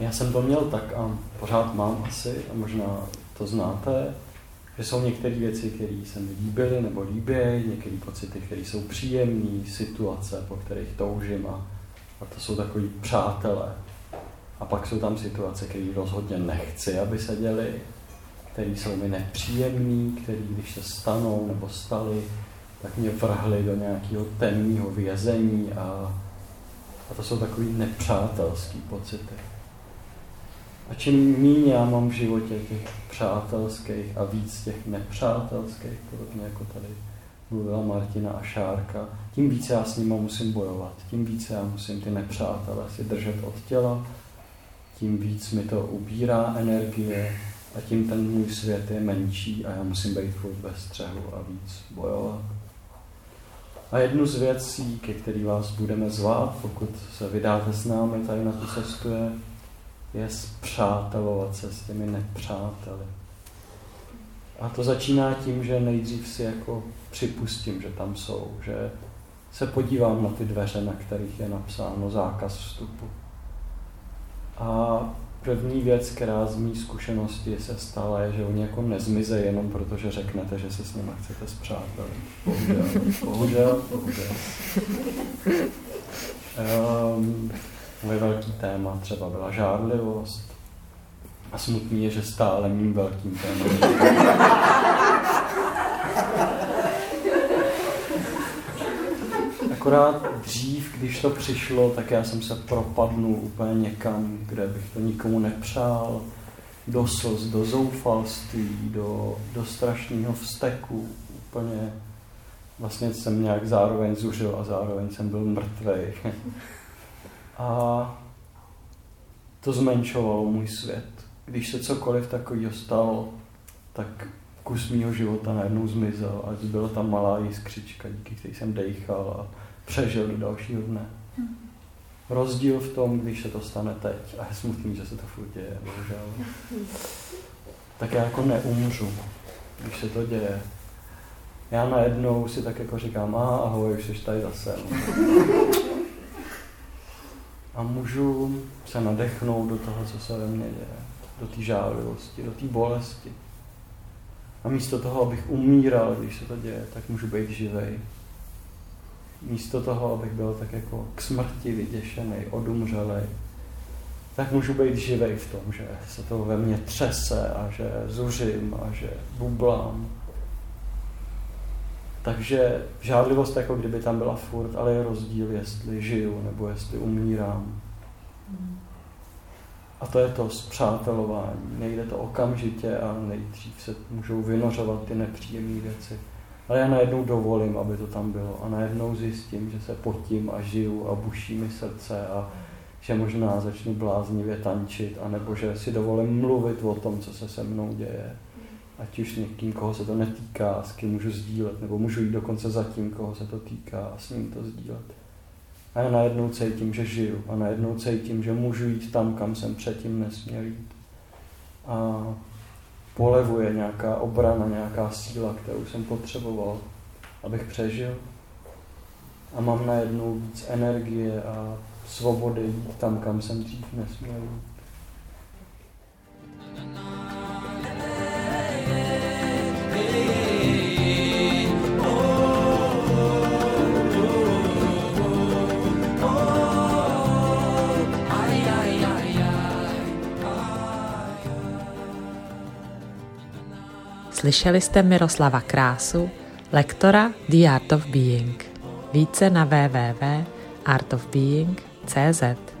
já jsem to měl tak a pořád mám asi, a možná to znáte, že jsou některé věci, které se mi líbily nebo líbí, některé pocity, které jsou příjemné, situace, po kterých toužím a, a to jsou takový přátelé. A pak jsou tam situace, které rozhodně nechci, aby se děly, které jsou mi nepříjemné, které když se stanou nebo staly, tak mě vrhly do nějakého temného vězení a, a to jsou takový nepřátelský pocity. A čím méně já mám v životě těch přátelských a víc těch nepřátelských, podobně jako tady mluvila Martina a Šárka, tím více já s nimi musím bojovat, tím více já musím ty nepřátelé si držet od těla, tím víc mi to ubírá energie a tím ten můj svět je menší a já musím být furt ve střehu a víc bojovat. A jednu z věcí, ke který vás budeme zvát, pokud se vydáte s námi tady na tu cestu, je, je zpřátelovat se s těmi nepřáteli. A to začíná tím, že nejdřív si jako připustím, že tam jsou, že se podívám na ty dveře, na kterých je napsáno zákaz vstupu. A první věc, která z mý zkušenosti se stala, je, že oni jako nezmize jenom proto, že řeknete, že se s nimi chcete zpřátelit. Bohužel, bohužel, bohužel. Um, moje velký téma třeba byla žárlivost. A smutný je, že stále mým velkým tématem. Akorát dřív, když to přišlo, tak já jsem se propadnul úplně někam, kde bych to nikomu nepřál. Do slz, do zoufalství, do, do strašného vzteku. Úplně vlastně jsem nějak zároveň zuřil a zároveň jsem byl mrtvý. A to zmenšovalo můj svět. Když se cokoliv takového stalo, tak kus mýho života najednou zmizel a byla tam malá jiskřička, díky které jsem dejchal a přežil do dalšího dne. Hmm. Rozdíl v tom, když se to stane teď, a je smutný, že se to furt děje, bohužel, tak já jako neumřu, když se to děje. Já najednou si tak jako říkám, a ahoj, už jsi tady zase. A můžu se nadechnout do toho, co se ve mně děje, do té žádlivosti, do té bolesti. A místo toho, abych umíral, když se to děje, tak můžu být živej místo toho, abych byl tak jako k smrti vyděšený, odumřelý, tak můžu být živej v tom, že se to ve mně třese a že zuřím a že bublám. Takže žádlivost jako kdyby tam byla furt, ale je rozdíl, jestli žiju nebo jestli umírám. A to je to zpřátelování. Nejde to okamžitě a nejdřív se můžou vynořovat ty nepříjemné věci. Ale já najednou dovolím, aby to tam bylo. A najednou zjistím, že se potím a žiju a buší mi srdce a že možná začnu bláznivě tančit, anebo že si dovolím mluvit o tom, co se se mnou děje. Ať už někým, koho se to netýká, s kým můžu sdílet, nebo můžu jít dokonce za tím, koho se to týká a s ním to sdílet. A já najednou cítím, že žiju a najednou cítím, že můžu jít tam, kam jsem předtím nesměl jít. A polevuje nějaká obrana, nějaká síla, kterou jsem potřeboval, abych přežil. A mám najednou víc energie a svobody jít tam, kam jsem dřív nesměl jít. Slyšeli jste Miroslava Krásu, lektora The Art of Being. Více na www.artofbeing.cz